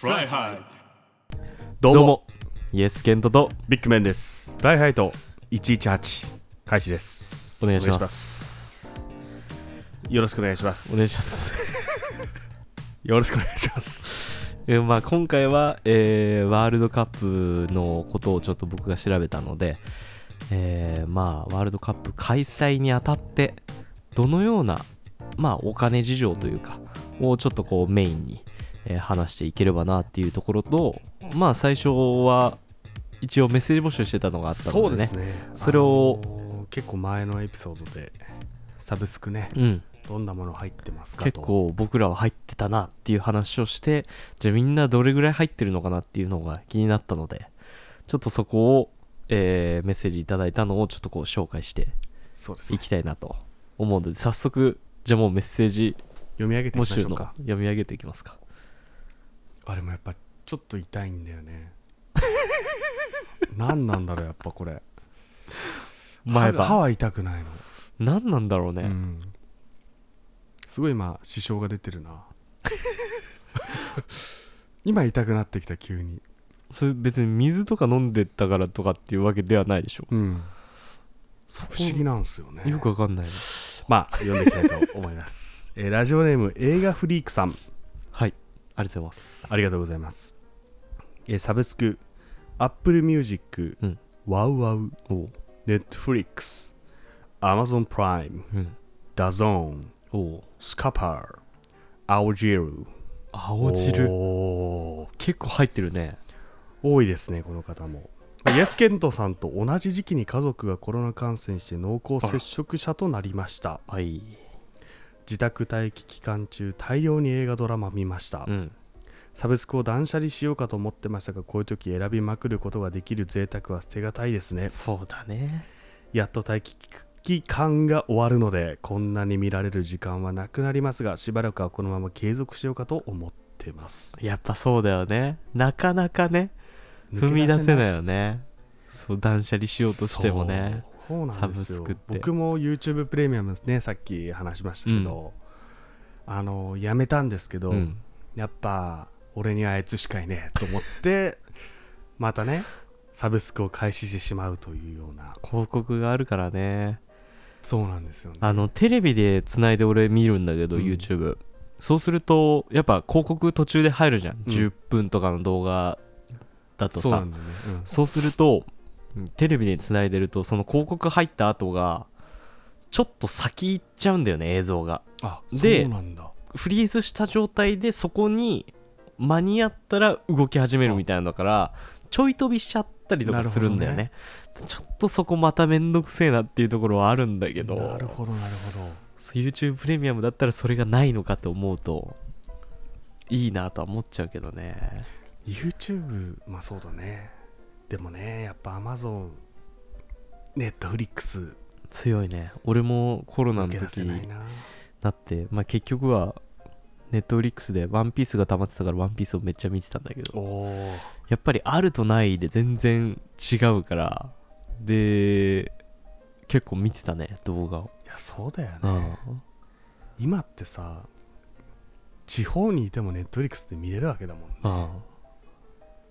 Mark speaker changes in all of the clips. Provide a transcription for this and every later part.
Speaker 1: フライハイ
Speaker 2: どうも。
Speaker 1: どうも。イエスケントと。
Speaker 2: ビッグメンです。フライハイト118開始です。
Speaker 1: お願いします。
Speaker 2: よろしくお願いします。
Speaker 1: お願いします。
Speaker 2: よろしくお願いします。
Speaker 1: えーまあ、今回は、えーワールドカップのことをちょっと僕が調べたので、えーまあワールドカップ開催にあたってどのような、まあ、お金事情というかをちょっとこうメインに、えー話していければなっていうところとまあ最初は一応メッセージ募集してたのがあったのでね
Speaker 2: そうですね。
Speaker 1: それを
Speaker 2: あのー結構前のエピソードでサブスクね
Speaker 1: うん、
Speaker 2: どんなもの入ってますかと。
Speaker 1: 結構僕らは入ってたなっていう話をしてじゃあみんなどれぐらい入ってるのかなっていうのが気になったのでちょっとそこを、えーメッセージいただいたのをちょっとこう紹介していきたいなと思うので早速じゃあもうメッセージ
Speaker 2: 読み上げてい
Speaker 1: 募集の
Speaker 2: きましょうか。
Speaker 1: 読み上げていきますか
Speaker 2: あれもやっぱちょっと痛いんだよね。何なんだろうやっぱこれ。
Speaker 1: 前歯。
Speaker 2: 歯歯は痛くないの。
Speaker 1: 何なんだろうね、
Speaker 2: うん、すごい今支障が出てるな。今痛くなってきた急に。
Speaker 1: それ別に水とか飲んでたからとかっていうわけではないでしょ。
Speaker 2: うん。不思議なんですよね。
Speaker 1: よくわかんないな
Speaker 2: まあ読んでいきたいと思います、えーラジオネーム映画フリークさん。
Speaker 1: はいありがとうございます。
Speaker 2: ありがとうございます、えーサブスク Apple Music、
Speaker 1: うん。
Speaker 2: ワウワウ
Speaker 1: お。う
Speaker 2: Netflix Amazon プライム
Speaker 1: うん。
Speaker 2: DAZN
Speaker 1: お。う
Speaker 2: スカパー。青汁
Speaker 1: 青汁結構入ってるね。
Speaker 2: 多いですねこの方も。まあイエスケントさんと同じ時期に家族がコロナ感染して濃厚接触者となりました。
Speaker 1: はい
Speaker 2: 自宅待機期間中大量に映画ドラマ見ました、
Speaker 1: うん。
Speaker 2: サブスクを断捨離しようかと思ってましたがこういう時選びまくることができる贅沢は捨てがたいですね。
Speaker 1: そうだね。
Speaker 2: やっと待機期間が終わるのでこんなに見られる時間はなくなりますがしばらくはこのまま継続しようかと思ってます。
Speaker 1: やっぱそうだよね。なかなかね踏み出せない
Speaker 2: い
Speaker 1: よね。そう断捨離しようとしてもね
Speaker 2: そうなんですよ。
Speaker 1: サブスクって。
Speaker 2: 僕も YouTube プレミアムねさっき話しましたけど、あのやめたんですけど、
Speaker 1: うん。
Speaker 2: やっぱ俺にはあいつしかいねえと思って またねサブスクを開始してしまうというような。
Speaker 1: 広告があるからね。
Speaker 2: そうなんですよね。
Speaker 1: あのテレビでつないで俺見るんだけど、
Speaker 2: うん。
Speaker 1: YouTube そうするとやっぱ広告途中で入るじゃん、
Speaker 2: うん。
Speaker 1: 10分とかの動画だとさ。
Speaker 2: そうなんだよね、うん。
Speaker 1: そうするとうんテレビでつないでるとその広告入った後がちょっと先行っちゃうんだよね映像が。
Speaker 2: あ
Speaker 1: で
Speaker 2: そうなんだ。
Speaker 1: フリーズした状態でそこに間に合ったら動き始めるみたいなのだからちょい飛びしちゃったりとかするんだよね。ちょっとそこまためんどくせえなっていうところはあるんだけど
Speaker 2: なるほどなるほど。
Speaker 1: YouTube プレミアムだったらそれがないのかと思うといいなとは思っちゃうけどね。
Speaker 2: YouTube まあそうだねでもねやっぱ Amazon ネットフリックス。
Speaker 1: 強いね。俺もコロナの時
Speaker 2: せな
Speaker 1: って、まあ、結局はネットフリックスでワンピースが溜まってたからワンピースをめっちゃ見てたんだけどやっぱりあるとないで全然違うからで結構見てたね動画を、
Speaker 2: いやそうだよね、
Speaker 1: うん。
Speaker 2: 今ってさ地方にいてもネットフリックスで見れるわけだもんね。
Speaker 1: うん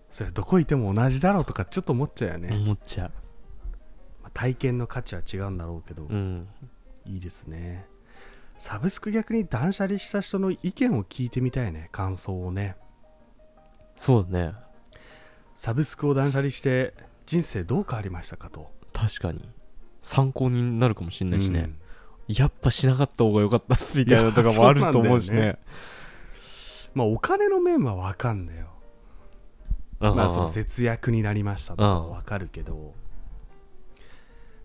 Speaker 2: それどこいても同じだろうとかちょっと思っちゃうよね、
Speaker 1: 思っちゃ
Speaker 2: まあ体験の価値は違うんだろうけど、
Speaker 1: ううん。
Speaker 2: いいですね。サブスク逆に断捨離した人の意見を聞いてみたいね感想をね。
Speaker 1: そうだね。
Speaker 2: サブスクを断捨離して人生どう変わりましたかと。
Speaker 1: 確かに。参考になるかもしれないしね、
Speaker 2: うん。
Speaker 1: やっぱしなかった方が良かったっすみたいなとかもあると思うし
Speaker 2: いや
Speaker 1: ね。
Speaker 2: まあお金の面は分かんだよ。
Speaker 1: うん
Speaker 2: まあその節約になりましたとかは分かるけど。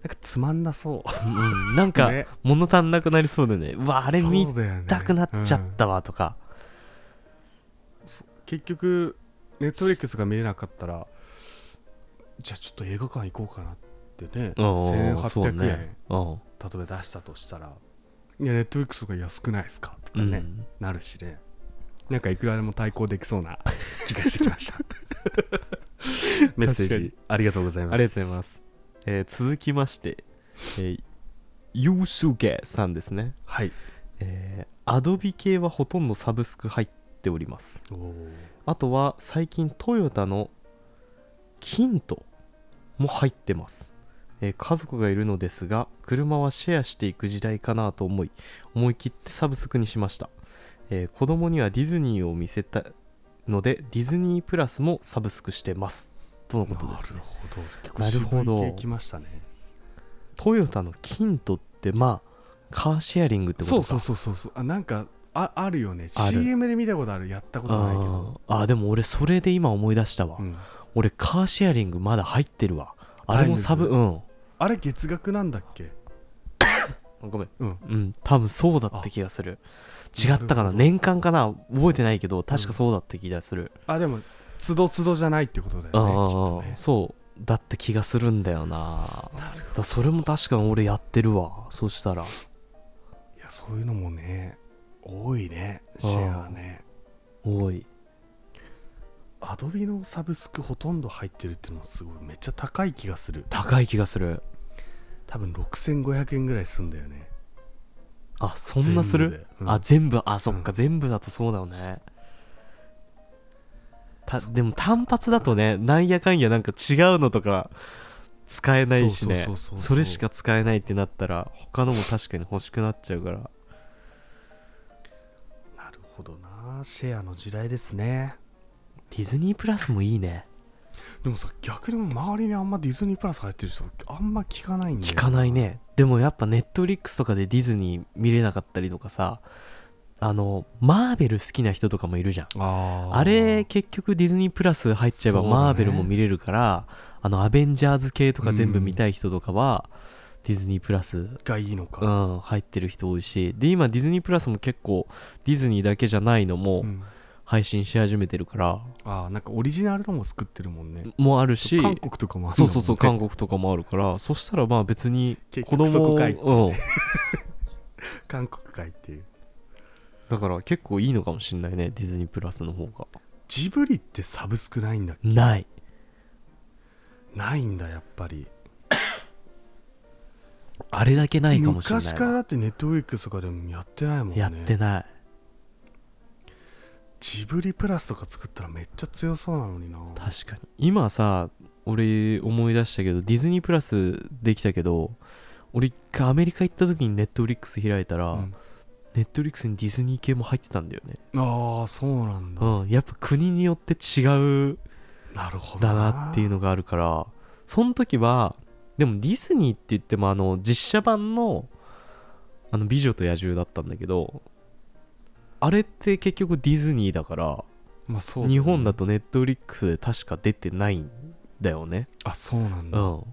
Speaker 2: なんかつまんなそう。
Speaker 1: うん。なんか
Speaker 2: ね。
Speaker 1: 物足んなくなりそうでね。うわあれ見たくなっちゃっ
Speaker 2: うん
Speaker 1: たわとか、
Speaker 2: 結局ネットフリックスが見れなかったらじゃあちょっと映画館行こうかなってね。
Speaker 1: うんそう
Speaker 2: 1800円、
Speaker 1: ね。うん。
Speaker 2: 例えば出したとしたら。いやネットフリックスが安くないですかとかね、
Speaker 1: うん。
Speaker 2: なるしねなんかいくらでも対抗できそうな 気がしてきました。メッセージありがとうございます。
Speaker 1: ありがとうございます、えー続きまして、えー、ユースゲさんですね。
Speaker 2: はい。
Speaker 1: えー、アドビ系はほとんどサブスク入っっております。あとは最近トヨタのキントも入ってます、えー家族がいるのですが車はシェアしていく時代かなと思い思い切ってサブスクにしました、えー子供にはディズニーを見せたのでディズニープラスもサブスクしてます。とのことです。
Speaker 2: なるほど。結構ましたね。
Speaker 1: トヨタのキントってまあカーシェアリングってことか。
Speaker 2: そうそうそうそうそう。あなんかああるよね。CM で見たことある。やったことないけど。
Speaker 1: あでも俺それで今思い出したわ、
Speaker 2: うん。
Speaker 1: 俺カーシェアリングまだ入ってるわ。あれもサブうん。
Speaker 2: あれ月額なんだっけ？
Speaker 1: ごめん。
Speaker 2: うん。
Speaker 1: うん。多分そうだった気がする違ったかな？年間かな？覚えてないけど確かそうだった気がする、
Speaker 2: あでもつどつどじゃないってことだ
Speaker 1: あ
Speaker 2: よねきっ
Speaker 1: あ
Speaker 2: とね。
Speaker 1: そうだった気がするんだよな。
Speaker 2: なる
Speaker 1: だそれも確かに俺やってるわ。そしたら。
Speaker 2: いやそういうのもね多いねシェアね。
Speaker 1: 多い。
Speaker 2: アドビのサブスクほとんど入ってるっていうのもすごいめっちゃ高い気がする。
Speaker 1: 高い気がする。
Speaker 2: 多分6500円ぐらいすんだよね
Speaker 1: あそんなする？
Speaker 2: 全部
Speaker 1: あ全部？あそっか、
Speaker 2: うん。
Speaker 1: 全部だとそうだよね。たでも単発だとねなんやかんやなんか違うのとか使えないしね。
Speaker 2: そ
Speaker 1: れしか使えないってなったら他のも確かに欲しくなっちゃうから。
Speaker 2: なるほどな。シェアの時代ですね。
Speaker 1: ディズニープラスもいいね
Speaker 2: でもさ逆に周りにあんまディズニープラス入ってる人あんま聞かないんだよ
Speaker 1: 聞かないね。でもやっぱネットフリックスとかでディズニー見れなかったりとかさあのマーベル好きな人とかもいるじゃん。
Speaker 2: あー。
Speaker 1: あれ結局ディズニープラス入っちゃえばマーベルも見れるから、あのアベンジャーズ系とか全部見たい人とかは、ディズニープラス、
Speaker 2: がいいのか、
Speaker 1: うん、入ってる人多いし。で今ディズニープラスも結構ディズニーだけじゃないのも
Speaker 2: うん
Speaker 1: 配信し始めてるから、
Speaker 2: ああなんかオリジナルのも作ってるもんね。
Speaker 1: もあるし
Speaker 2: 韓国とかもある
Speaker 1: そうそうそう韓
Speaker 2: 国
Speaker 1: 国とかもあるからそしたらまあ別に
Speaker 2: 結
Speaker 1: 子供
Speaker 2: 局そこかいって
Speaker 1: う。ん、
Speaker 2: 韓国かいっていう。
Speaker 1: だから結構いいのかもしんないねディズニープラスの方が。
Speaker 2: ジブリってサブスクないんだ
Speaker 1: ない。
Speaker 2: ないんだやっぱり。
Speaker 1: あれだけないかもしれないわ
Speaker 2: 昔からだってネットフリックスとかでもやってないもんね。
Speaker 1: やってない
Speaker 2: ジブリプラスとか作ったらめっちゃ強そうなのにな。
Speaker 1: 確かに。今さ俺思い出したけどディズニープラスできたけど俺一回アメリカ行った時にネットフリックス開いたら、
Speaker 2: うん。
Speaker 1: ネットフリックスにディズニー系も入ってたんだよね。
Speaker 2: ああそうなんだ、
Speaker 1: うん。やっぱ国によって違う
Speaker 2: なるほど
Speaker 1: だなっていうのがあるから。その時はでもディズニーって言ってもあの実写版のあの美女と野獣だったんだけどあれって結局ディズニーだから
Speaker 2: まあそうだね。
Speaker 1: 日本だとネットフリックスで確か出てないんだよね。
Speaker 2: あそうなんだ、
Speaker 1: うん。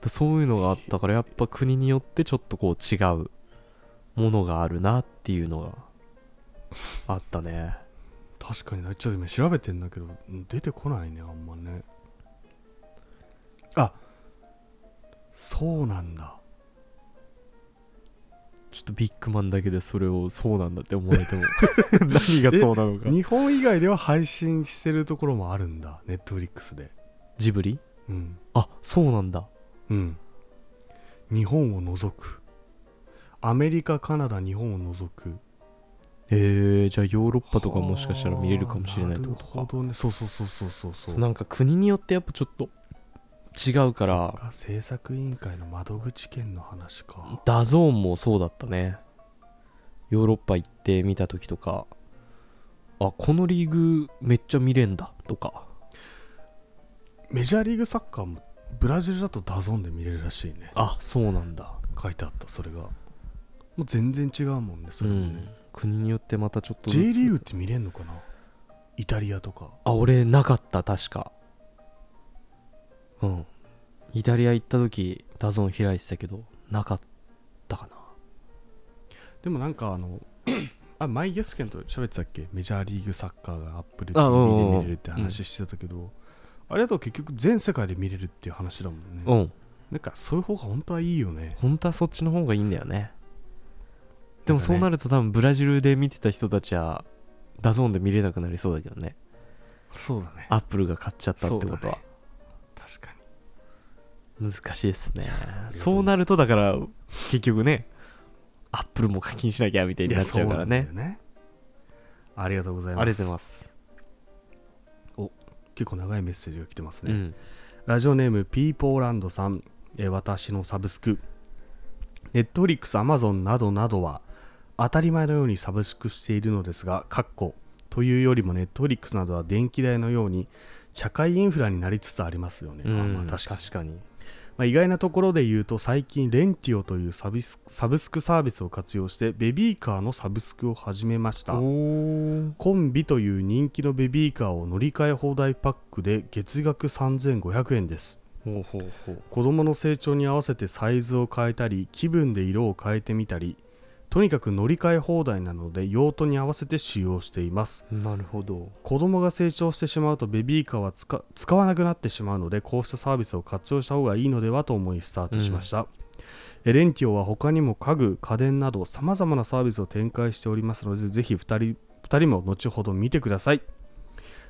Speaker 1: だそういうのがあったからやっぱ国によってちょっとこう違うものがあるなっていうのがあったね。
Speaker 2: 確かになちょっと今調べてんだけどうん出てこないねあんまね。あそうなんだ
Speaker 1: ちょっとビッグマンだけでそれをそうなんだって思われても。何がそうなのか。
Speaker 2: 日本以外では配信してるところもあるんだ。ネットフリックスで。
Speaker 1: ジブリ？
Speaker 2: うん。
Speaker 1: あそうなんだ。
Speaker 2: うん。日本を除く。アメリカカナダ日本を除く。
Speaker 1: えー、じゃあヨーロッパとかもしかしたら見れるかもしれないってことか。
Speaker 2: なるほどね。そうそうそうそうそう。そう
Speaker 1: なんか国によってやっぱちょっと違うか
Speaker 2: そ
Speaker 1: ら
Speaker 2: っか制作委員会の窓口権の話か。
Speaker 1: DAZN もそうだったね。ヨーロッパ行って見た時とか。あこのリーグめっちゃ見れんだとか。
Speaker 2: メジャーリーグサッカーもブラジルだと DAZN で見れるらしいね。
Speaker 1: あそうなんだ。
Speaker 2: 書いてあったそれが。もう全然違うもんねそうれもね、
Speaker 1: ん。国によってまたちょっとず
Speaker 2: J
Speaker 1: つ
Speaker 2: リーグって見れんのかな？イタリアとか。
Speaker 1: あ俺なかった確かうん。イタリア行った時 DAZN 開いてたけどなかったかな。
Speaker 2: でもなんかあの あマイゲスケンと喋ってたっけ？メジャーリーグサッカーが
Speaker 1: Apple
Speaker 2: で見れるって話してたけど、あれだと結局全世界で見れるっていう話だもんね、
Speaker 1: うん。
Speaker 2: なんかそういう方が本当はいいよね。
Speaker 1: 本当はそっちの方がいいんだよね。でもそうなると多分ブラジルで見てた人たちは DAZN で見れなくなりそうだけどね。
Speaker 2: そうだね。
Speaker 1: Apple が買っちゃったってことは、
Speaker 2: 確か
Speaker 1: 難しいですね。そうなるとだから結局ね Apple も課金しなきゃみたい
Speaker 2: に
Speaker 1: になっちゃうからね。
Speaker 2: ね。ありがとうございます。
Speaker 1: ありがとうございます。
Speaker 2: 結構長いメッセージが来てますね、
Speaker 1: うん。
Speaker 2: ラジオネームピーポーランドさん、えー私のサブスク。 Netflix、 Amazon などなどは当たり前のようにサブスクしているのですが、かっこというよりも Netflix などは電気代のように社会インフラになりつつありますよね。まあ確かに。まあ、意外なところで言うと最近レンティオというサビスサブスクサービスを活用してベビーカーのサブスクを始めました。
Speaker 1: お
Speaker 2: コンビという人気のベビーカーを乗り換え放題パックで月額3500円です。
Speaker 1: ほうほうほう。
Speaker 2: 子供の成長に合わせてサイズを変えたり気分で色を変えてみたりとにかく乗り換え放題なので用途に合わせて使用しています。
Speaker 1: なるほど。
Speaker 2: 子供が成長してしまうとベビーカーは使使わなくなってしまうのでこうしたサービスを活用した方がいいのではと思いスタートしました、エレンティオは他にも家具家電などさまざまなサービスを展開しておりますのでぜひ2人 ,2 人も後ほど見てください。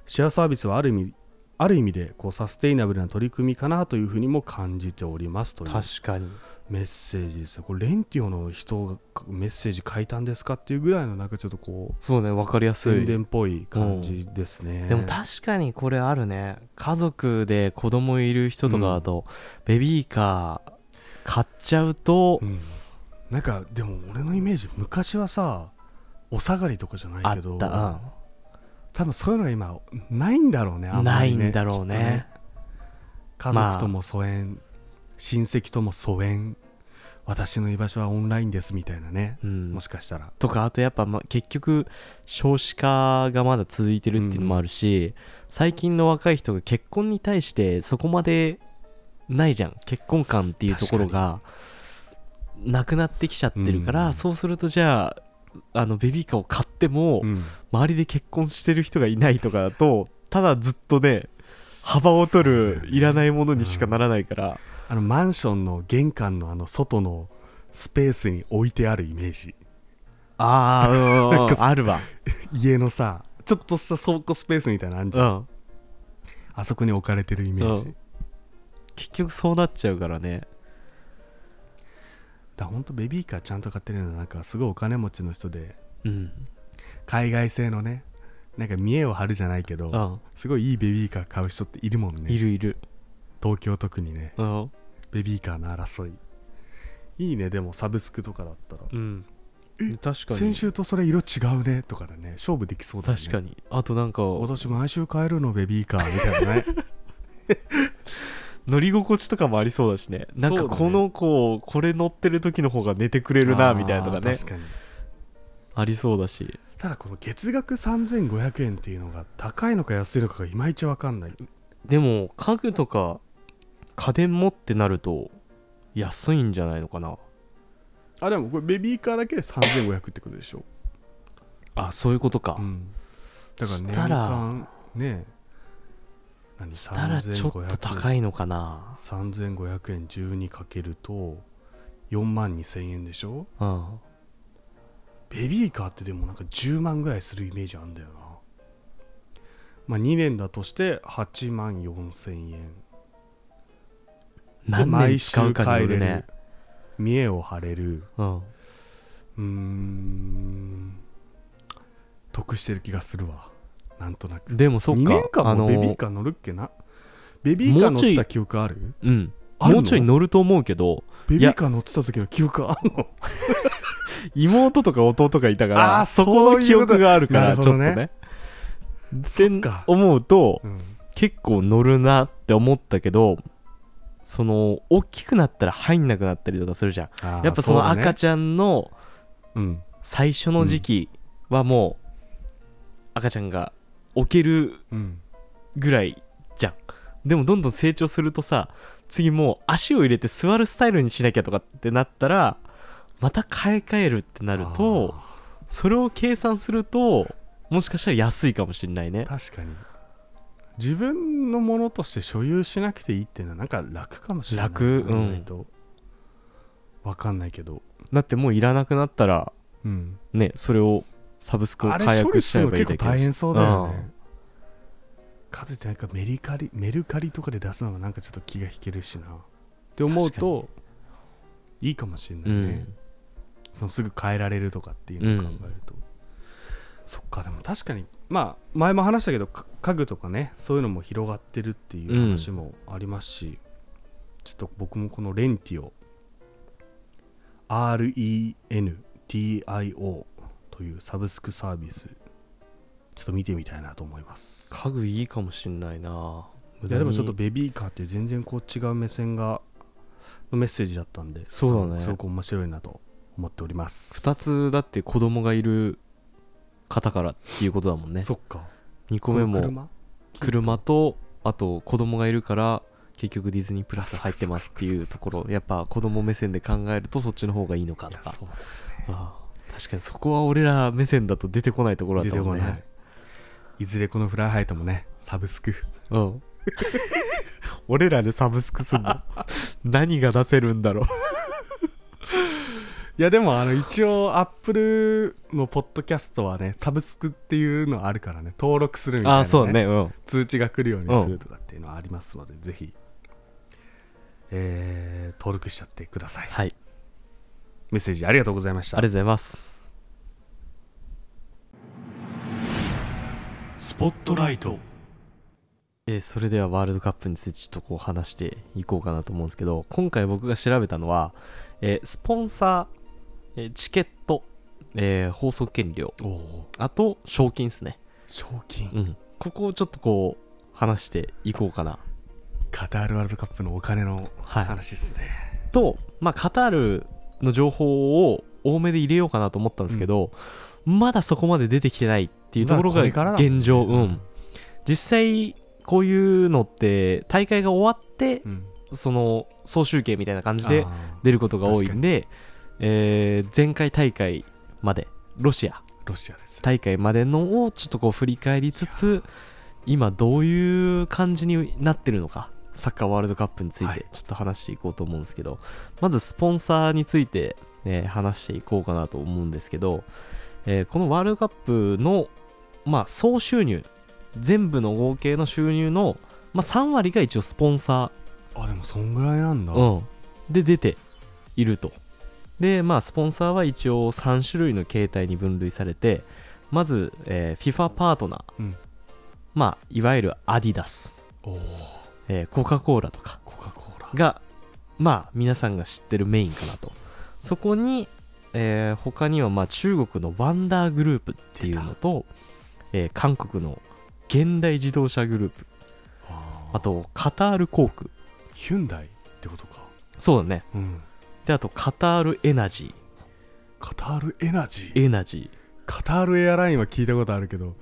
Speaker 2: シェアサービスはある意味ある意味でこうサステイナブルな取り組みかなというふうにも感じておりますという。
Speaker 1: 確かに
Speaker 2: メッセージですねこれレンティオの人がメッセージ書いたんですかっていうぐらいのなんかちょっとこう
Speaker 1: そうね分かりやすい。
Speaker 2: 宣伝っぽい感じですね、
Speaker 1: でも確かにこれあるね。家族で子供いる人とかだと、ベビーカー買っちゃうと、
Speaker 2: うん、なんかでも俺のイメージ昔はさお下がりとかじゃない
Speaker 1: あっ
Speaker 2: けど
Speaker 1: た、
Speaker 2: 多分そういうのが今ないんだろうねあ
Speaker 1: うんん、な
Speaker 2: まりね。
Speaker 1: いんだろうね。
Speaker 2: きっと家族とも疎遠、親戚とも疎遠。私の居場所はオンラインですみたいなね、
Speaker 1: うん。
Speaker 2: もしかしたら。
Speaker 1: とかあとやっぱ、ま、結局少子化がまだ続いてるっていうのもあるし、最近の若い人が結婚に対してそこまでないじゃん。結婚観っていうところがなくなってきちゃってるから、
Speaker 2: うん。
Speaker 1: そうするとじゃああのベビーカーを買っても、
Speaker 2: うん。
Speaker 1: 周りで結婚してる人がいないとかだとただずっとね幅を取るいらないものにしかならないから、
Speaker 2: あのマンションの玄関のあの外のスペースに置いてあるイメージ。
Speaker 1: ああうんうん
Speaker 2: なんか
Speaker 1: あるわ。
Speaker 2: 家のさちょっとした倉庫スペースみたいなのあんじゃん、
Speaker 1: うん。
Speaker 2: あそこに置かれてるイメージ、
Speaker 1: うん。結局そうなっちゃうからね。
Speaker 2: だほんとベビーカーちゃんと買ってるのはなんかすごいお金持ちの人で。
Speaker 1: うん。
Speaker 2: 海外製のねなんか見栄を張るじゃないけど、
Speaker 1: うん。
Speaker 2: すごいいいベビーカー買う人っているもんね。
Speaker 1: いるいる
Speaker 2: 東京特にね
Speaker 1: うん。
Speaker 2: ベビーカーの争い。いいねでもサブスクとかだったら。
Speaker 1: うん。確かに。
Speaker 2: 先週とそれ色違うねとかでね。勝負できそうだね。
Speaker 1: 確かに。あとなんか
Speaker 2: 私毎週買えるのベビーカーみたいなね。
Speaker 1: 乗り心地とかもありそうだしね。なんかこの子これ乗ってる時の方が寝てくれるなみたいなのがね
Speaker 2: 確かに。
Speaker 1: ありそうだし。た
Speaker 2: だこの月額3500円っていうのが高いのか安いのかがいまいち分かんない。
Speaker 1: でも家具とか家電もってなると安いんじゃないのかな？
Speaker 2: あでもこれベビーカーだけで3500ってことでしょ、
Speaker 1: あそういうことか、
Speaker 2: うん、だから年間ね。何？
Speaker 1: したらちょっと高
Speaker 2: い
Speaker 1: いのかな
Speaker 2: ？3500円12かけると4万2000円でしょ？
Speaker 1: うん。
Speaker 2: ベビーカーってでもなんか10万ぐらいするイメージあるんだよな。まあ2年だとして8万4000円
Speaker 1: 何年使うかによるね。
Speaker 2: 見栄を張れる。
Speaker 1: うん。
Speaker 2: うーん。得してる気がするわ。なんとなく。2
Speaker 1: でもそっか。
Speaker 2: 年間もベビーカー乗るっけな？ベビーカー乗ってた記憶ある？
Speaker 1: うん。
Speaker 2: あるの？
Speaker 1: もうちょい乗ると思うけど。
Speaker 2: ベビーカー乗ってた時の記憶あんの？
Speaker 1: 妹とか弟がいたからそこの記憶があるからちょっとね。思うと
Speaker 2: うん。
Speaker 1: 結構乗るなって思ったけどその大きくなったら入んなくなったりとかするじゃん。やっぱその赤ちゃんの
Speaker 2: うん。
Speaker 1: 最初の時期はもう赤ちゃんが置ける
Speaker 2: うん。
Speaker 1: ぐらいじゃん。でもどんどん成長するとさ次もう足を入れて座るスタイルにしなきゃとかってなったらまた買い替えるってなるとそれを計算するともしかしたら安いかもしれないね。
Speaker 2: 確かに自分のものとして所有しなくていいっていうのはなんか楽かもしれない
Speaker 1: 楽うん。
Speaker 2: と。わかんないけど。
Speaker 1: だってもういらなくなったら
Speaker 2: うん。
Speaker 1: ねそれをサブスクを解
Speaker 2: 処
Speaker 1: 約しちゃえばいいだけだし。
Speaker 2: 構大変そうだよ
Speaker 1: うん。
Speaker 2: ねかといってなんかメリカリメルカリとかで出すのはなんかちょっと気が引けるしな。って思うといいかもしれないうね、
Speaker 1: ん。
Speaker 2: そのすぐ変えられるとかっていうのを考えると、そっかでも確かにまあ前も話したけどか家具とかねそういうのも広がってるっていう話もありますし、ちょっと僕もこのレンティオ RENTIO というサブスクサービスちょっと見てみたいなと思います。
Speaker 1: 家具いいかもしんないな。い
Speaker 2: やでもちょっとベビーカーって全然こう違う目線がのメッセージだったんで
Speaker 1: そうだね。
Speaker 2: すごく面白いなと思っております。
Speaker 1: 2つだって子供がいる方からっていうことだもんね。
Speaker 2: そっか。
Speaker 1: 2個目も
Speaker 2: 車？
Speaker 1: 車とあと子供がいるから結局ディズニープラス入ってますっていうところ。やっぱ子供目線で考えるとそっちの方がいいのかとか。
Speaker 2: そうですね。
Speaker 1: ああ。確かにそこは俺ら目線だと出てこないところだ
Speaker 2: 出
Speaker 1: ってたもん
Speaker 2: い。いずれこのフライハイトもねサブスク。
Speaker 1: うん。俺らでサブスクすんの？何が出せるんだろう
Speaker 2: いやでもあの一応アップルのポッドキャストはねサブスクっていうのあるからね登録するみたいな、
Speaker 1: ああそうねうん。
Speaker 2: 通知が来るようにするとかっていうのはありますので、ぜひ、えー登録しちゃってください。
Speaker 1: はい。
Speaker 2: メッセージありがとうございました。
Speaker 1: ありがとうございます。
Speaker 2: スポットライト。
Speaker 1: えーそれではワールドカップについてちょっとこう話していこうかなと思うんですけど今回僕が調べたのは、えースポンサー、えーチケット、えー放送権料。あと賞金ですね。
Speaker 2: 賞金。
Speaker 1: うん。ここをちょっとこう話していこうかな。
Speaker 2: カタールワールドカップのお金の
Speaker 1: はい。
Speaker 2: 話ですね、
Speaker 1: と、まあ、カタールの情報を多めで入れようかなと思ったんですけど、まだそこまで出てきてないっていうところが現状、うん、実際こういうのって大会が終わって
Speaker 2: うん。
Speaker 1: その総集計みたいな感じで出ることが多いんで、えー前回大会までロシア。
Speaker 2: ロシアです。
Speaker 1: 大会までのをちょっとこう振り返りつつ今どういう感じになってるのか？サッカーワールドカップについ
Speaker 2: はい。
Speaker 1: てちょっと話していこうと思うんですけど、まずスポンサーについて、ね、話していこうかなと思うんですけど、えーこのワールドカップの、まあ、総収入全部の合計の収入の、まあ、3割が一応スポンサ
Speaker 2: あでもそんぐらいなんだ、
Speaker 1: ー、うん、で出ているとでまあスポンサーは一応3種類の形態に分類されてまず、えー FIFA パートナー、
Speaker 2: うん。
Speaker 1: まあいわゆるアディダス、えーコカ・コーラとか。
Speaker 2: コカ・コーラ
Speaker 1: がまあ皆さんが知ってるメインかなと。そこに、えー他にはまあ中国のワンダーグループっていうのと、えー韓国の現代自動車グループ。
Speaker 2: あ
Speaker 1: あとカタール航空
Speaker 2: ヒュンダイってことか。
Speaker 1: そうだね。
Speaker 2: うん
Speaker 1: であとカタールエナジ
Speaker 2: カタールエナジー？
Speaker 1: ーエナジ
Speaker 2: カタールエアラインは聞いたことあるけど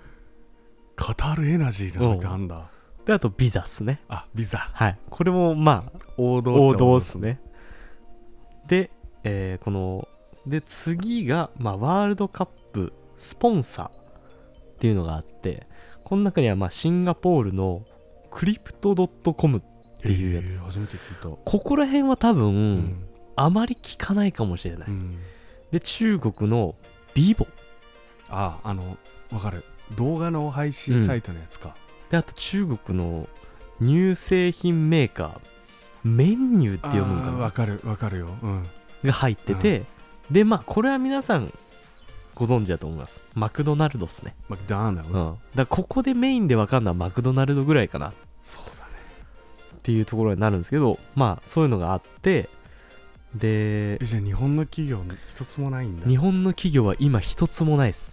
Speaker 2: カタールエナジーなんてあん。だ、
Speaker 1: ーであとビザっすね。
Speaker 2: あビザ。
Speaker 1: はい。これもまあ
Speaker 2: 王道
Speaker 1: 王道っすね。で、えーこので次が、まあ、ワールドカップスポンサーっていうのがあってこの中にはまあシンガポールのクリプトドットコムっていうやつ、
Speaker 2: えー初めて聞いた。
Speaker 1: ここら辺は多分、
Speaker 2: うん
Speaker 1: あまり聞かないかもしれない、
Speaker 2: うん。
Speaker 1: で中国のビボ
Speaker 2: ああのわかる。動画の配信サイトのやつか、
Speaker 1: であと中国の乳製品メーカーメニューって読むんかな。
Speaker 2: わかるわかるよ。うん。
Speaker 1: が入ってて、でまあこれは皆さんご存知だと思います。マクドナルドっすね。
Speaker 2: マクドナルド、
Speaker 1: うん、だここでメインで分かるのはマクドナルドぐらいかな。っ
Speaker 2: そうだね。
Speaker 1: ていうところになるんですけどまあそういうのがあってで
Speaker 2: えじゃあ日本の企業一つもないんだ。
Speaker 1: 日本の企業は今一つもないです、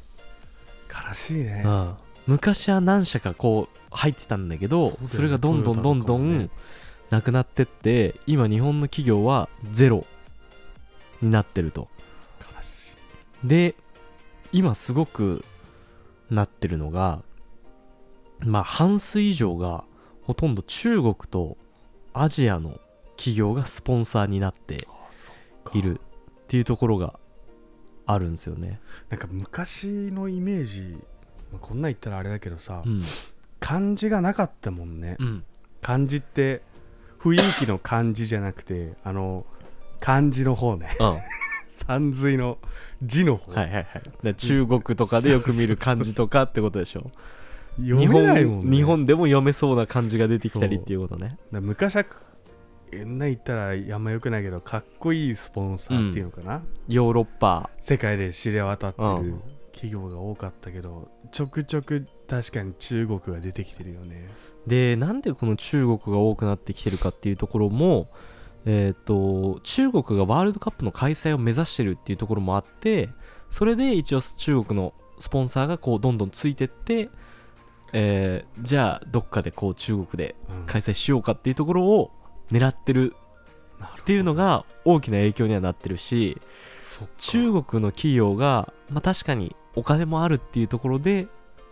Speaker 2: 悲しいね。
Speaker 1: うん、昔は何社かこう入ってたんだけど
Speaker 2: そ
Speaker 1: それがどんどんどんどんなくなってって今日本の企業はゼロになってると。
Speaker 2: 悲しい。
Speaker 1: で今すごくなってるのがまあ半数以上がほとんど中国とアジアの企業がスポンサーになっているっていうところがあるんですよね。
Speaker 2: なんか昔のイメージ、まあこんなん言ったらあれだけどさ、
Speaker 1: うん。
Speaker 2: 漢字がなかったもんね、
Speaker 1: うん。
Speaker 2: 漢字って雰囲気の漢字じゃなくてあの漢字の方ね
Speaker 1: うん。
Speaker 2: 山水の字の方、
Speaker 1: はいはいはい。中国とかでよく見る漢字とかってことでしょ。
Speaker 2: 読
Speaker 1: 日
Speaker 2: めないもん、ね、
Speaker 1: 本日本でも読めそうな漢字が出てきたりっていうことね。
Speaker 2: 昔はえんな言ったらあんまよくないけどかっこいいスポンサーっていうのかな、
Speaker 1: ヨーロッパ、
Speaker 2: 世界で知れ渡ってる
Speaker 1: うん。
Speaker 2: 企業が多かったけどちょくちょく確かに中国が出てきてるよね。
Speaker 1: でなんでこの中国が多くなってきてるかっていうところもえっ、と中国がワールドカップの開催を目指してるっていうところもあってそれで一応中国のスポンサーがこうどんどんついてって、えーじゃあどっかでこう中国で
Speaker 2: うん。
Speaker 1: 開催しようかっていうところを狙ってるっていうのが大きな影響にはなってるし中国の企業が、まあ、確かにお金もあるっていうところで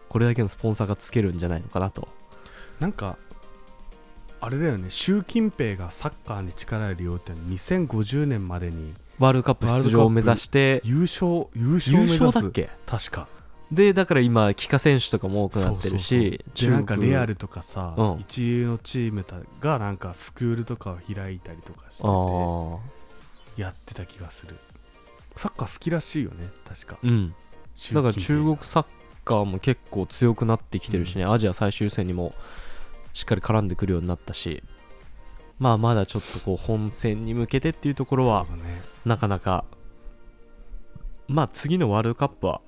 Speaker 1: これだけのスポンサーがつけるんじゃないのかなと。
Speaker 2: なんかあれだよね。習近平がサッカーに力を入れようって2050年までに
Speaker 1: ワールドカップ出場を目指して
Speaker 2: 優勝優勝を
Speaker 1: 優
Speaker 2: 目指す。
Speaker 1: 勝だっけ？
Speaker 2: 確か
Speaker 1: でだから今帰化選手とかも多くなってるし
Speaker 2: でなんかレアルとかさ、
Speaker 1: うん。
Speaker 2: 一流のチームたがなんかスクールとかを開いたりとかしててやってた気がする。サッカー好きらしいよね確か。
Speaker 1: うん。だから中国
Speaker 2: 習
Speaker 1: サッカーも結構強くなってきてるしね、アジア最終戦にもしっかり絡んでくるようになったし。まあまだちょっとこう本戦に向けてっていうところは
Speaker 2: ね。
Speaker 1: なかなか。まあ次のワールドカップは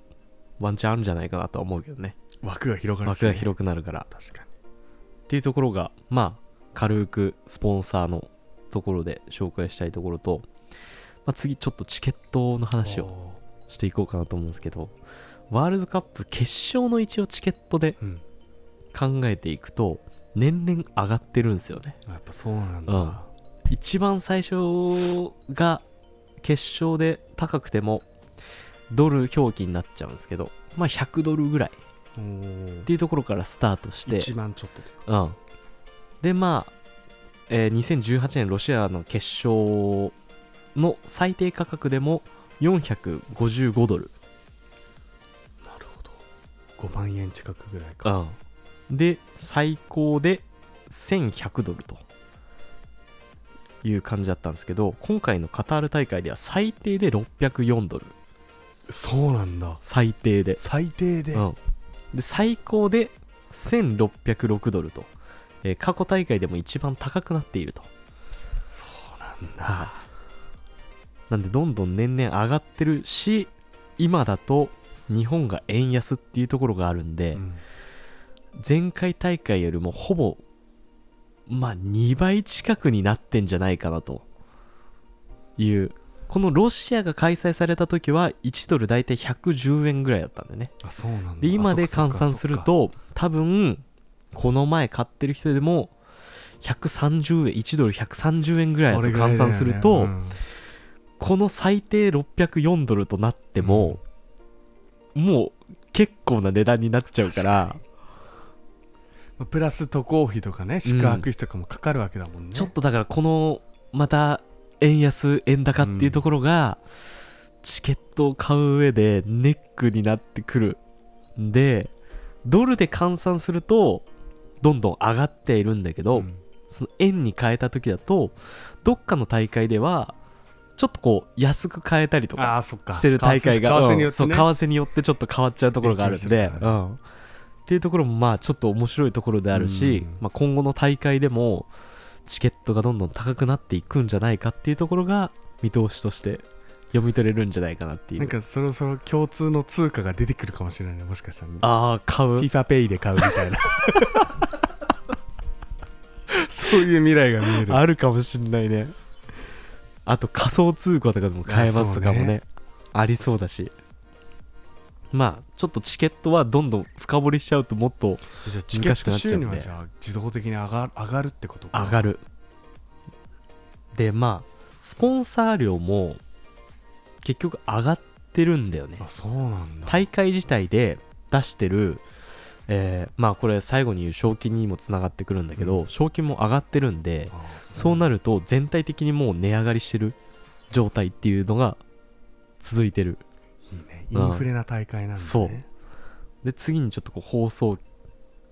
Speaker 1: ワンチャンあるんじゃないかなとは思うけどね。
Speaker 2: 枠が広がるし、
Speaker 1: 枠が広くなるから。
Speaker 2: 確かに。
Speaker 1: っていうところがまあ軽くスポンサーのところで紹介したいところと、まあ、次ちょっとチケットの話を
Speaker 2: お
Speaker 1: していこうかなと思うんですけどワールドカップ決勝の一応チケットで考えていくと年々上がってるんですよね。
Speaker 2: やっぱそうなんだ、
Speaker 1: うん。一番最初が決勝で高くてもドル表記になっちゃうんですけどまあ100ドルぐらい。っていうところからスタートして。
Speaker 2: 1万ちょっと
Speaker 1: うん、でまあ、えー2018年ロシアの決勝の最低価格でも455ドル、
Speaker 2: なるほど。5万円近くぐらいか、
Speaker 1: うん、で最高で1100ドルと。いう感じだったんですけど今回のカタール大会では最低で604ドル
Speaker 2: そうなんだ。
Speaker 1: 最低で,、
Speaker 2: 最低で、
Speaker 1: うん、で最高で1606ドルと、えー過去大会でも一番高くなっていると。
Speaker 2: そうなんだ、
Speaker 1: はい。なんでどんどん年々上がってるし今だと日本が円安っていうところがあるんで、
Speaker 2: うん。
Speaker 1: 前回大会よりもほぼまあ2倍近くになってんじゃないかなというこのロシアが開催された時は1ドル大体110円ぐらいだったんだよね。
Speaker 2: あそうなんだ。
Speaker 1: で今で換算すると多分この前買ってる人でも130円1ドル130円ぐらいだと換算すると、この最低604ドルとなっても、もう結構な値段になっちゃうから。
Speaker 2: プラス渡航費とかね宿泊費とかもかかるわけだもんね、
Speaker 1: ちょっとだからこのまた円安円高っていうところが、チケットを買う上でネックになってくるんでドルで換算するとどんどん上がっているんだけど、
Speaker 2: うん。
Speaker 1: その円に変えた時だとどっかの大会ではちょっとこう安く買えたりとかしてる大会が
Speaker 2: 為替によってね。
Speaker 1: によってちょっと変わっちゃうところがあるんで、うん、っていうところもまあちょっと面白いところであるし、
Speaker 2: うん。
Speaker 1: まあ、今後の大会でもチケットがどんどん高くなっていくんじゃないかっていうところが見通しとして読み取れるんじゃないかなっていう。
Speaker 2: なんかそろそろ共通の通貨が出てくるかもしれないねもしかしたら
Speaker 1: ああ買う
Speaker 2: ？FIFAPay で買うみたいな。そういう未来が見える。
Speaker 1: あるかもしんないね。あと仮想通貨とかでも買えますとかもね。
Speaker 2: ね。
Speaker 1: ありそうだしまあちょっとチケットはどんどん深掘りしちゃうともっと難しくなっちゃうんで
Speaker 2: はじゃあ自動的に上が上がるってことか。
Speaker 1: 上がるでまあスポンサー料も結局上がってるんだよね。大会自体で出してるえーまあこれ最後に言う賞金にもつながってくるんだけど、
Speaker 2: うん。
Speaker 1: 賞金も上がってるんで
Speaker 2: あ
Speaker 1: そうなると全体的にもう値上がりしてる状態っていうのが続いてる
Speaker 2: いいね。
Speaker 1: うん。
Speaker 2: インフレな大会なんだね。
Speaker 1: そう。で次にちょっとこう放送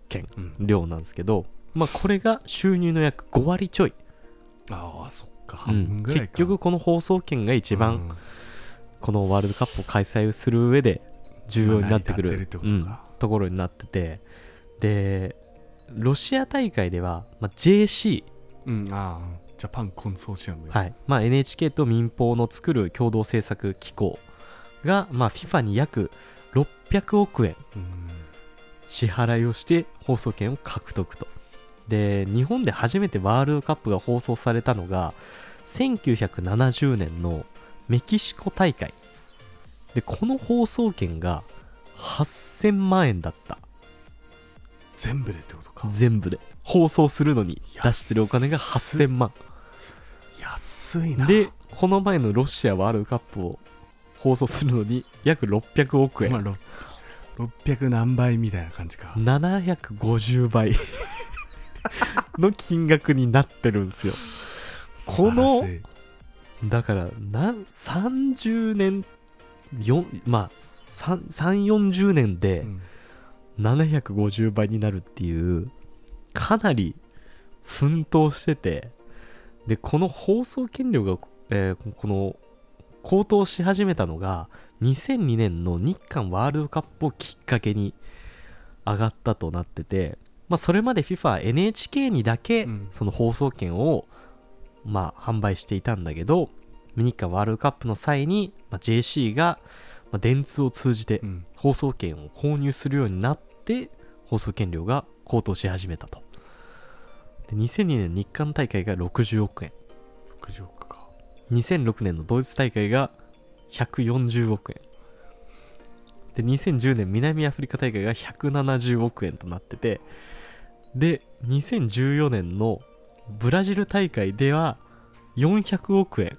Speaker 1: 権
Speaker 2: うん。
Speaker 1: 量なんですけどまあこれが収入の約5割ちょい、
Speaker 2: ああそっか。
Speaker 1: うん。
Speaker 2: 半分ぐらいか。
Speaker 1: 結局この放送権が一番
Speaker 2: うん。
Speaker 1: このワールドカップを開催する上で重要になってくる,、
Speaker 2: とか。
Speaker 1: うん。ところになってて。でロシア大会では、まあ、JC、
Speaker 2: うん。ああジャパンコンソーシアム
Speaker 1: はい。まあ、NHK と民放の作る共同制作機構が、まあ、FIFA に約600億円。
Speaker 2: うん
Speaker 1: 支払いをして放送権を獲得と。で日本で初めてワールドカップが放送されたのが1970年のメキシコ大会。でこの放送権が8000万円だった。
Speaker 2: 全部でってことか。
Speaker 1: 全部で。放送するのに出してるお金が8000万。
Speaker 2: 安いな。
Speaker 1: でこの前のロシアワールドカップを放送するのに約600億円、
Speaker 2: まあ、ろ600何倍みたいな感じか。
Speaker 1: 750倍。の金額になってるんですよ。このだからなん30年よまあ3 4 0年で
Speaker 2: うん。
Speaker 1: 750倍になるっていうかなり奮闘しててでこの放送権料が、えーこの高騰し始めたのが2002年の日韓ワールドカップをきっかけに上がったとなってて、まあ、それまで FIFANHK にだけ
Speaker 2: うん。
Speaker 1: その放送権を、まあ、販売していたんだけど日韓ワールドカップの際に、まあ、JC が、まあ、電通を通じて
Speaker 2: うん。
Speaker 1: 放送権を購入するようになって放送権料が高騰し始めたと。で2002年日韓大会が60億円。
Speaker 2: 60億。か
Speaker 1: 2006年のドイツ大会が140億円で2010年南アフリカ大会が170億円となっててで2014年のブラジル大会では400億円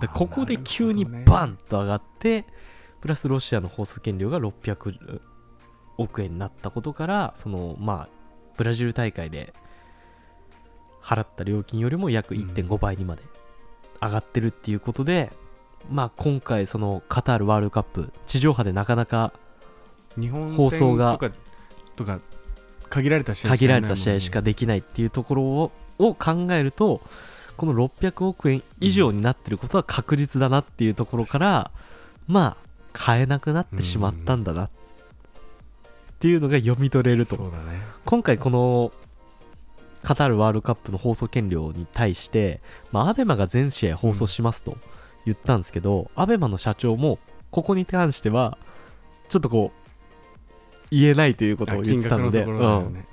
Speaker 1: でここで急にバンと上がって、プラスロシアの放送権料が600億円になったことからそのまあブラジル大会で払った料金よりも約1.5倍にまで上がってるっていうことで、まあ今回そのカタールワールドカップ地上波でなかなか放送が
Speaker 2: 戦とか限られた試合
Speaker 1: 限られた試合しかできないっていうところをを考えるとこの600億円以上になってることは確実だなっていうところから、まあ買えなくなってしまったんだなっていうのが読み取れると。
Speaker 2: ね。
Speaker 1: 今回このカタールワールドカップの放送権料に対して、まあ、アベマが全試合放送しますと言ったんですけど、アベマの社長もここに関してはちょっとこう言えないということを言ってたので
Speaker 2: あ金額のところだよ
Speaker 1: うん。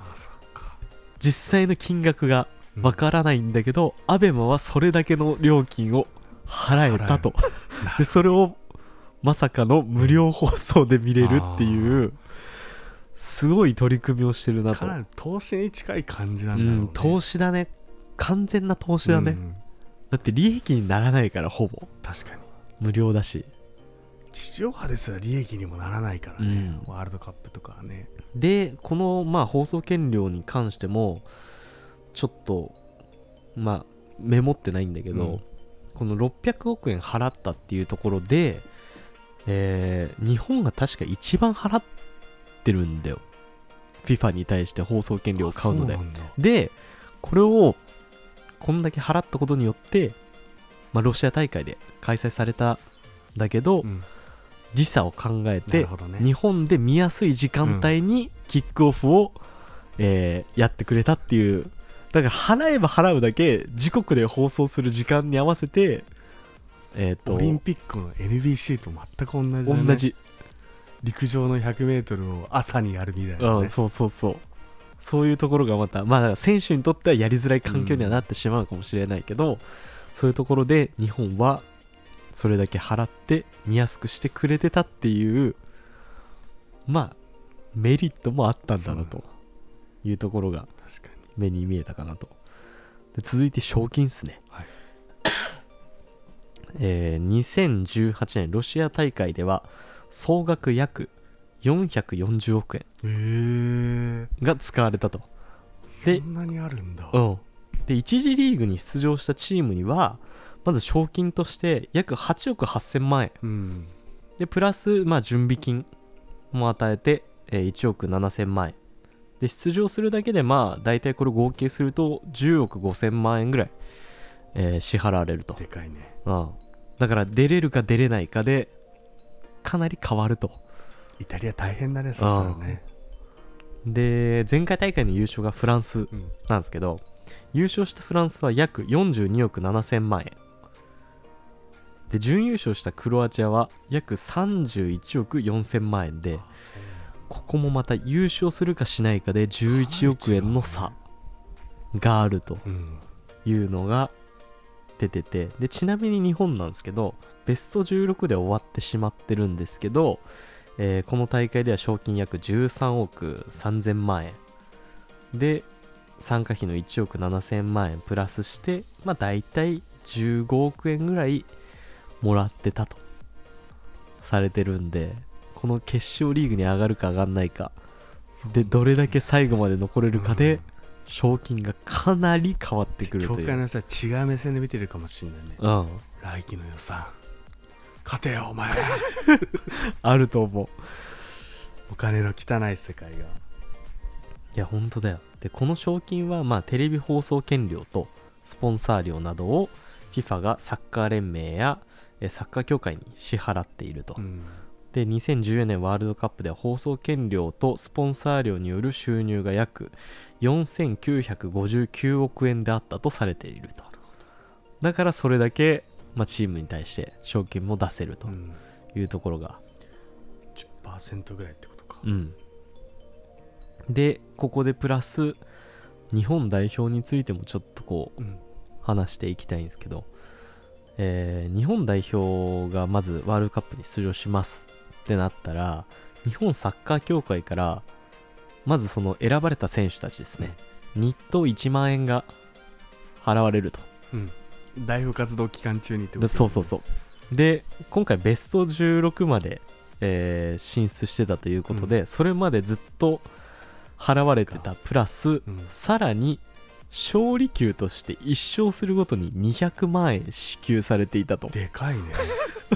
Speaker 1: 実際の金額が
Speaker 2: うん。
Speaker 1: わからないんだけど、アベマはそれだけの料金を払えたと。
Speaker 2: な
Speaker 1: でそれをまさかの無料放送で見れるっていうすごい取り組みをしてるなと。
Speaker 2: かなり投資に近い感じな
Speaker 1: うん
Speaker 2: だろうね。
Speaker 1: ん、投資だね。完全な投資だね、
Speaker 2: うん。
Speaker 1: だって利益にならないからほぼ。
Speaker 2: 確かに。
Speaker 1: 無料だし。
Speaker 2: 地上波ですら利益にもならないからね、
Speaker 1: うん。
Speaker 2: ワールドカップとかはね。
Speaker 1: でこのまあ放送権料に関してもちょっとまあメモってないんだけど、
Speaker 2: うん。
Speaker 1: この600億円払ったっていうところで、えー日本が確か一番払ってるんだよ。FIFA に対して放送権料を買うので。でこれをこんだけ払ったことによって、まあ、ロシア大会で開催されたんだけど、
Speaker 2: うん。
Speaker 1: 時差を考え
Speaker 2: な
Speaker 1: て
Speaker 2: ね。
Speaker 1: 日本で見やすい時間帯にキックオフを、えーやってくれたっていう。だから払えば払うだけ自国で放送する時間に合わせてえっ、と
Speaker 2: オリンピックの NBC と全く同じだね。
Speaker 1: 同じ、
Speaker 2: 陸上の 100m を朝にやるみたいな、ね。
Speaker 1: うん、そうそうそう。そういうところがまたまあ選手にとってはやりづらい環境にはなってしまうかもしれないけど、そういうところで日本はそれだけ払って見やすくしてくれてたっていうまあメリットもあったんだなと。いうところが目に見えたかなと。で続いて賞金っすね、
Speaker 2: はい。
Speaker 1: えー2018年ロシア大会では総額約440億円が使われたと。
Speaker 2: そんなにあるんだ。
Speaker 1: うん、で1次リーグに出場したチームにはまず賞金として約8億8000万円。
Speaker 2: うん。
Speaker 1: でプラス、まあ、準備金も与えて、えー1億7000万円。で出場するだけでまあ大体これ合計すると10億5000万円ぐらい、えー支払われると、
Speaker 2: でかいね。
Speaker 1: うん、だから出れるか出れないかでかなり変わると。
Speaker 2: イタリア大変だねそしたらね。
Speaker 1: で前回大会の優勝がフランス
Speaker 2: うん
Speaker 1: なんですけど優勝したフランスは約42億7000万円。で準優勝したクロアチアは約31億4000万円でここもまた優勝するかしないかで11億円の差があると
Speaker 2: うん
Speaker 1: いうのが出ててでちなみに日本なんですけどベスト16で終わってしまってるんですけど、えーこの大会では賞金約13億3000万円。で参加費の1億7000万円プラスしてまあ大体15億円ぐらいもらってたとされてるんでこの決勝リーグに上がるか上がんないか。でどれだけ最後まで残れるかで、賞金がかなり変わってくる
Speaker 2: 教
Speaker 1: という。
Speaker 2: 会の人は違う目線で見てるかもしれないね
Speaker 1: うん、
Speaker 2: 来季の予算勝てよお前
Speaker 1: あると思う。
Speaker 2: お金の汚い世界が
Speaker 1: いや、本当だよ。で、この賞金は、まあ、テレビ放送権料とスポンサー料などを FIFA がサッカー連盟やえサッカー協会に支払っていると。
Speaker 2: うん
Speaker 1: で、2014年ワールドカップでは放送権料とスポンサー料による収入が約4959億円であったとされていると。だからそれだけ、まあ、チームに対して賞金も出せると
Speaker 2: うん。
Speaker 1: いうところが。
Speaker 2: 10%ぐらいってことか。
Speaker 1: うん、でここでプラス日本代表についてもちょっとこう
Speaker 2: うん。
Speaker 1: 話していきたいんですけど、えー日本代表がまずワールドカップに出場しますってなったら日本サッカー協会からまずその選ばれた選手たちですね、日当1万円が払われると。
Speaker 2: うん。代表活動期間中にってこと
Speaker 1: でそうそうそう。で今回ベスト16まで、えー進出してたということで、それまでずっと払われてたプラス、
Speaker 2: うん。
Speaker 1: さらに勝利給として1勝するごとに200万円支給されていたと。
Speaker 2: でかいね。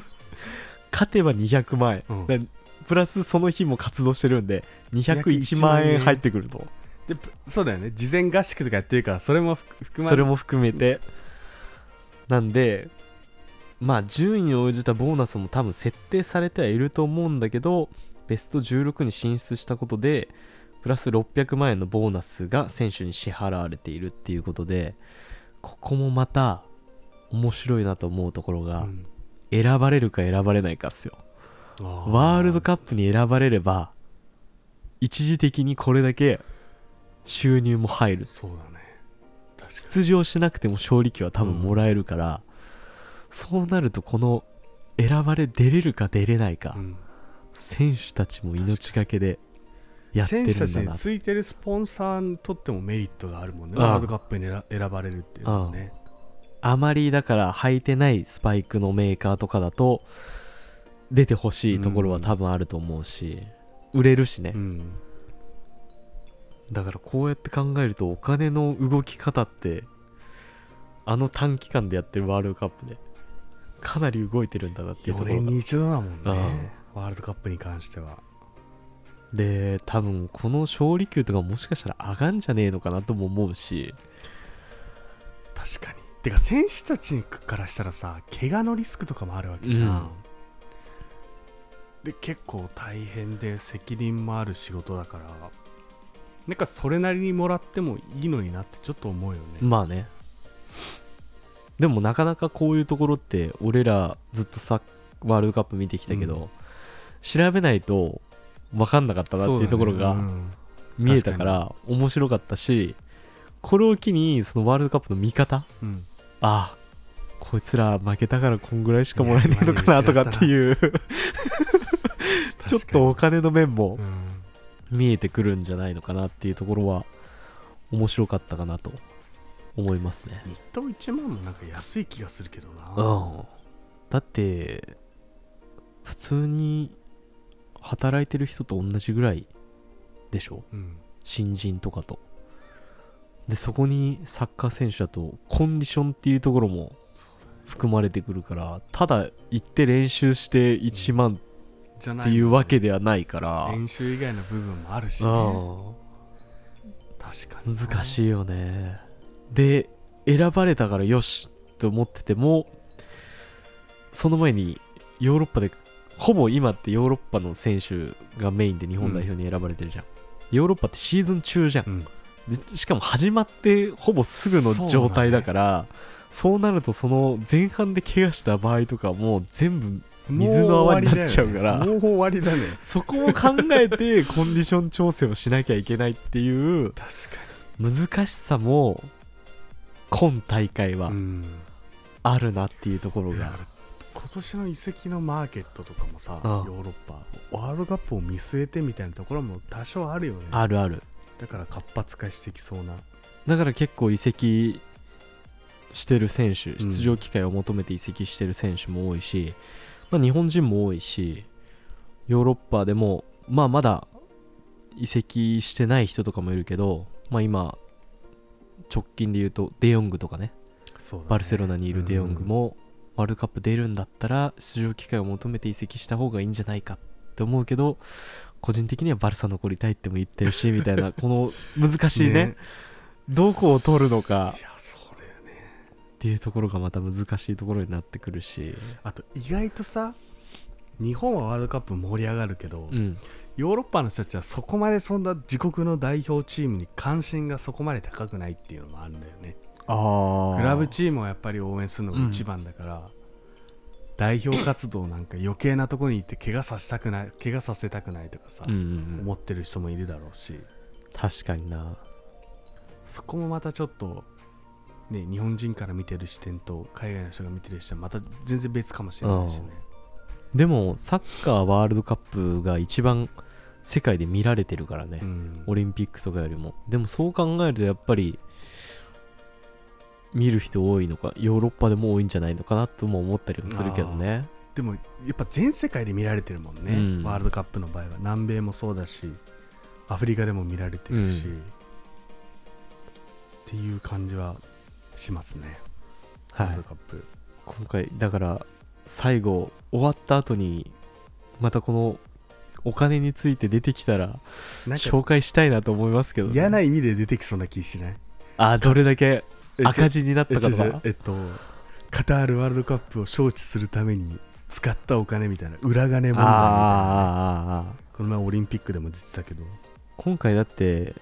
Speaker 1: 勝てば200万円、
Speaker 2: うん。
Speaker 1: でプラスその日も活動してるんで201万円。入ってくると。
Speaker 2: でぷそうだよね。事前合宿とかやってるからそれも含含ま
Speaker 1: それも含めて。なんでまあ順位に応じたボーナスも多分設定されてはいると思うんだけどベスト16に進出したことでプラス600万円のボーナスが選手に支払われているっていうことでここもまた面白いなと思うところが、
Speaker 2: うん。
Speaker 1: 選ばれるか選ばれないかっすよ。
Speaker 2: あ
Speaker 1: ワールドカップに選ばれれば一時的にこれだけ収入も入る。
Speaker 2: そうだね。
Speaker 1: 出場しなくても勝利給は多分もらえるから、そうなるとこの選ばれ出れるか出れないか、
Speaker 2: に、うん。
Speaker 1: 選手たちも命がけでやってるんだな。
Speaker 2: 選手たちについてるスポンサーにとってもメリットがあるもんね。ワールドカップに選選ばれるっていうのはね。
Speaker 1: あまりだから履いてないスパイクのメーカーとかだと出てほしいところは多分あると思うし、売れるしね、
Speaker 2: うん。
Speaker 1: だからこうやって考えるとお金の動き方ってあの短期間でやってるワールドカップでかなり動いてるんだなっていうと
Speaker 2: 4
Speaker 1: ころが。
Speaker 2: 年に一度だもんねワールドカップに関しては。
Speaker 1: で多分この勝利給とかもしかしたら上がんじゃねえのかなとも思うし。
Speaker 2: 確かに。てか選手たちからしたらさ怪我のリスクとかもあるわけじゃん、
Speaker 1: うん
Speaker 2: で結構大変で責任もある仕事だからなんかそれなりにもらってもいいのになってちょっと思うよね、
Speaker 1: まあね。でもなかなかこういうところって俺らずっとさワールドカップ見てきたけど、
Speaker 2: うん。
Speaker 1: 調べないと分かんなかったなっていうところが見えたから面白かったしこれを機にそのワールドカップの見方
Speaker 2: うん。
Speaker 1: あこいつら負けたからこんぐらいしかもらえないのかなとかっていう ちょっとお金の面も
Speaker 2: うん
Speaker 1: 見えてくるんじゃないのかなっていうところは面白かったかなと思いますね。
Speaker 2: 日当1万もなんか安い気がするけどな。
Speaker 1: うん。だって普通に働いてる人と同じぐらいでしょ？
Speaker 2: うん。
Speaker 1: 新人とかと。でそこにサッカー選手だとコンディションっていうところも含まれてくるからただ行って練習して1万
Speaker 2: じゃない
Speaker 1: っていうわけではないから、
Speaker 2: 練習以外の部分もあるしね。
Speaker 1: うん。
Speaker 2: 確かに。
Speaker 1: 難
Speaker 2: い
Speaker 1: しいよね。で選ばれたからよしって思っててもその前にヨーロッパでほぼ今ってヨーロッパの選手がメインで日本代表に選ばれてるじゃん、ヨーロッパってシーズン中じゃん。
Speaker 2: うん。
Speaker 1: でしかも始まってほぼすぐの状態だからそうなるとその前半で怪我した場合とかもう全部水の泡になっちゃうから。
Speaker 2: もう終わりだね。
Speaker 1: そこも考えてコンディション調整をしなきゃいけないっていう難しさも今大会はあるなっていうところが。
Speaker 2: 今年の移籍のマーケットとかもさ、
Speaker 1: うん。
Speaker 2: ヨーロッパワールドカップを見据えてみたいなところも多少あるよね。
Speaker 1: あるある。
Speaker 2: だから活発化してきそうな。
Speaker 1: だから結構移籍してる選手
Speaker 2: ん。
Speaker 1: 出場機会を求めて移籍してる選手も多いし、まあ、日本人も多いしヨーロッパでも、まあ、まだ移籍してない人とかもいるけど、まあ、今直近で言うとデヨングとかね
Speaker 2: ね。
Speaker 1: バルセロナにいるデヨングもワールドカップ出るんだったら出場機会を求めて移籍した方がいいんじゃないかって思うけど個人的にはバルサ残りたいっても言ってるしみたいなこの難しい ね。どこを取るのかっていうところがまた難しいところになってくるし、
Speaker 2: あと意外とさ日本はワールドカップ盛り上がるけど、
Speaker 1: うん、
Speaker 2: ヨーロッパの人たちはそこまでそんな自国の代表チームに関心がそこまで高くないっていうのもあるんだよね。
Speaker 1: あ
Speaker 2: クラブチームをやっぱり応援するのが一番だから、代表活動なんか余計なところに行って怪我させたくない怪我させたくないとかさ、
Speaker 1: うんうんうん、
Speaker 2: 思ってる人もいるだろうし。
Speaker 1: 確かにな。
Speaker 2: そこもまたちょっと、ね、日本人から見てる視点と海外の人が見てる視点はまた全然別かもしれないしね。
Speaker 1: でもサッカーワールドカップが一番世界で見られてるからね、
Speaker 2: うん。
Speaker 1: オリンピックとかよりも。でもそう考えるとやっぱり見る人多いのかヨーロッパでも多いんじゃないのかなとも思ったりもするけどね。
Speaker 2: でもやっぱ全世界で見られてるもんね、
Speaker 1: うん。
Speaker 2: ワールドカップの場合は。南米もそうだしアフリカでも見られてるし、
Speaker 1: うん。
Speaker 2: っていう感じはしますね、
Speaker 1: はい。
Speaker 2: ワールドカップ。
Speaker 1: 今回だから最後終わった後にまたこのお金について出てきたら紹介したいなと思いますけど、ね、
Speaker 2: 嫌な意味で出てきそうな気しない？
Speaker 1: あどれだけ
Speaker 2: え
Speaker 1: 赤字になっ
Speaker 2: え
Speaker 1: たかとか？
Speaker 2: えっとカタールワールドカップを招致するために使ったお金みたいな裏金問題みたいな。この前オリンピックでも出てたけど。
Speaker 1: 今回だって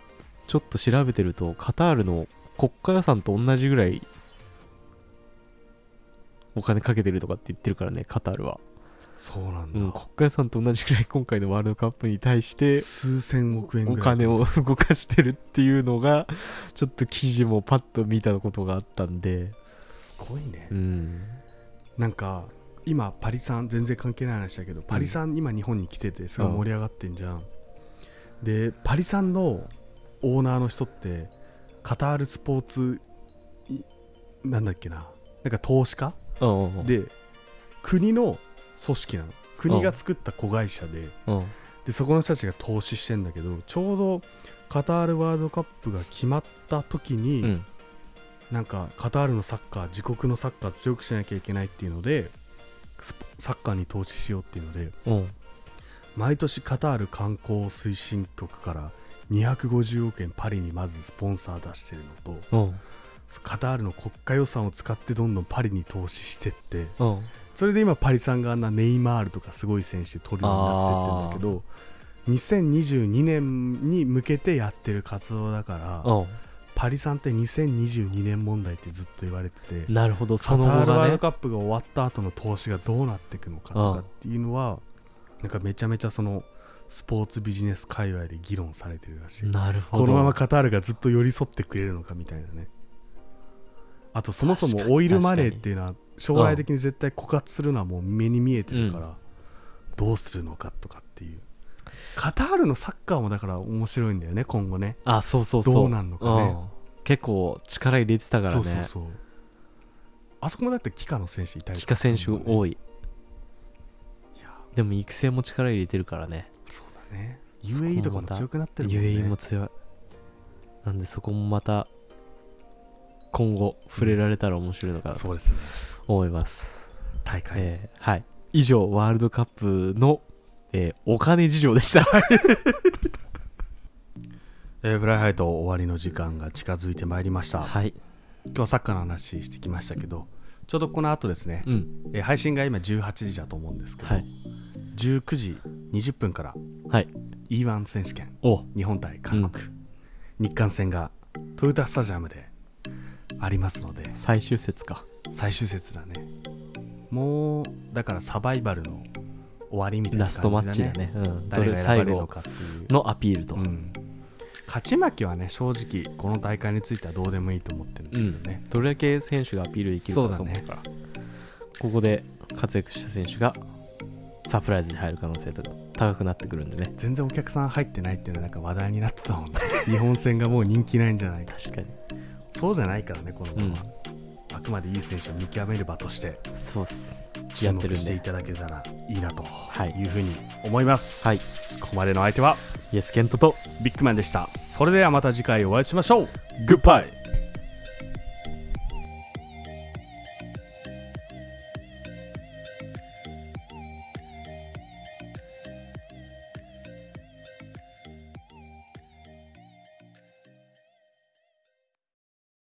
Speaker 1: ちょっと調べてるとカタールの国家予算と同じぐらいお金かけてるとかって言ってるからねカタールは、
Speaker 2: そうなんだ、
Speaker 1: うん、国家予算と同じぐらい今回のワールドカップに対して
Speaker 2: 数千億円ぐ
Speaker 1: お
Speaker 2: らい
Speaker 1: 金を動かしてるっていうのがちょっと記事もパッと見たことがあったんで。す
Speaker 2: ごいね、
Speaker 1: うん。
Speaker 2: なんか今パリさん全然関係ない話だけどパリさん今日本に来ててすごい盛り上がってんじゃん、でパリさんのオーナーの人ってカタールスポーツいなんだっけな。なんか投資家？
Speaker 1: うんうん
Speaker 2: で国の組織なの。国が作った子会社で
Speaker 1: うん。
Speaker 2: でそこの人たちが投資してんだけどちょうどカタールワールドカップが決まった時に、
Speaker 1: うん。
Speaker 2: なんかカタールのサッカー自国のサッカー強くしなきゃいけないっていうのでサッカーに投資しようっていうので
Speaker 1: うん。
Speaker 2: 毎年カタール観光推進局から250億円パリにまずスポンサー出してるのと
Speaker 1: うん
Speaker 2: カタールの国家予算を使ってどんどんパリに投資してって
Speaker 1: うん
Speaker 2: それで今パリさんがあんなネイマールとかすごい選手取るようになってってんだけど2022年に向けてやってる活動だから
Speaker 1: うん
Speaker 2: パリさんって2022年問題ってずっと言われてて
Speaker 1: なるほどそ
Speaker 2: カタ
Speaker 1: の後がね
Speaker 2: ールワールドカップが終わった後の投資がどうなっていくのかとかっていうのはなんかめちゃめちゃそのスポーツビジネス界隈で議論されてるらしい。
Speaker 1: なるほど。
Speaker 2: このままカタールがずっと寄り添ってくれるのかみたいなね。あとそもそもオイルマネーっていうのは将来的に絶対枯渇するのはもう目に見えてるからどうするのかとかっていう。カタールのサッカーもだから面白いんだよね今後ね。
Speaker 1: あそうそうそう。
Speaker 2: どうなんのかね。
Speaker 1: うん。結構力入れてたからね。
Speaker 2: そうそうあそこもだってキカの選手いたり
Speaker 1: 帰化選手多
Speaker 2: い。
Speaker 1: でも育成も力入れてるからね
Speaker 2: ね。UAE とかも強くなってるもんね。
Speaker 1: UAE も強い。なんでそこもまた今後触れられたら面白いのかなと
Speaker 2: そうですね。
Speaker 1: 思います、
Speaker 2: 大会、
Speaker 1: えーはい。以上ワールドカップの、えーお金事情でした。
Speaker 2: えーフライハイト終わりの時間が近づいてまいりました。
Speaker 1: はい。
Speaker 2: 今日はサッカーの話してきましたけどちょうどこの後ですね、
Speaker 1: うん。
Speaker 2: えー配信が今18時だと思うんですけど、
Speaker 1: はい。
Speaker 2: 19時20分から
Speaker 1: はい。
Speaker 2: E1 選手権。
Speaker 1: お。
Speaker 2: 日本対韓国、日韓戦がトヨタスタジアムでありますので。
Speaker 1: 最終節か。
Speaker 2: 最終節だね。もうだからサバイバルの終わりみたいな
Speaker 1: ラストマッチだね。うん、
Speaker 2: 誰が選ばのかっていう。
Speaker 1: のアピールと、
Speaker 2: うん。勝ち負けはね正直この大会についてはどうでもいいと思ってるんですけどね、
Speaker 1: どれだけ選手がアピールできるかと思うから。ここで活躍した選手がサプライズに入る可能性とか高くなってくるんでね。
Speaker 2: 全然お客さん入ってないっていうのはなんか話題になってたもんね。日本戦がもう人気ないんじゃないか。
Speaker 1: 確かに。
Speaker 2: そうじゃないからねこの
Speaker 1: うん。
Speaker 2: 子は、あくまでいい選手を見極める場として。
Speaker 1: そうっす。
Speaker 2: 注
Speaker 1: やってるんで。
Speaker 2: 目していただけたらいいなと
Speaker 1: はい。
Speaker 2: いうふうに思います、
Speaker 1: はい。
Speaker 2: ここまでの相手は？
Speaker 1: イエスケントと。
Speaker 2: ビッグマンでした。それではまた次回お会いしましょう。
Speaker 1: グッバイ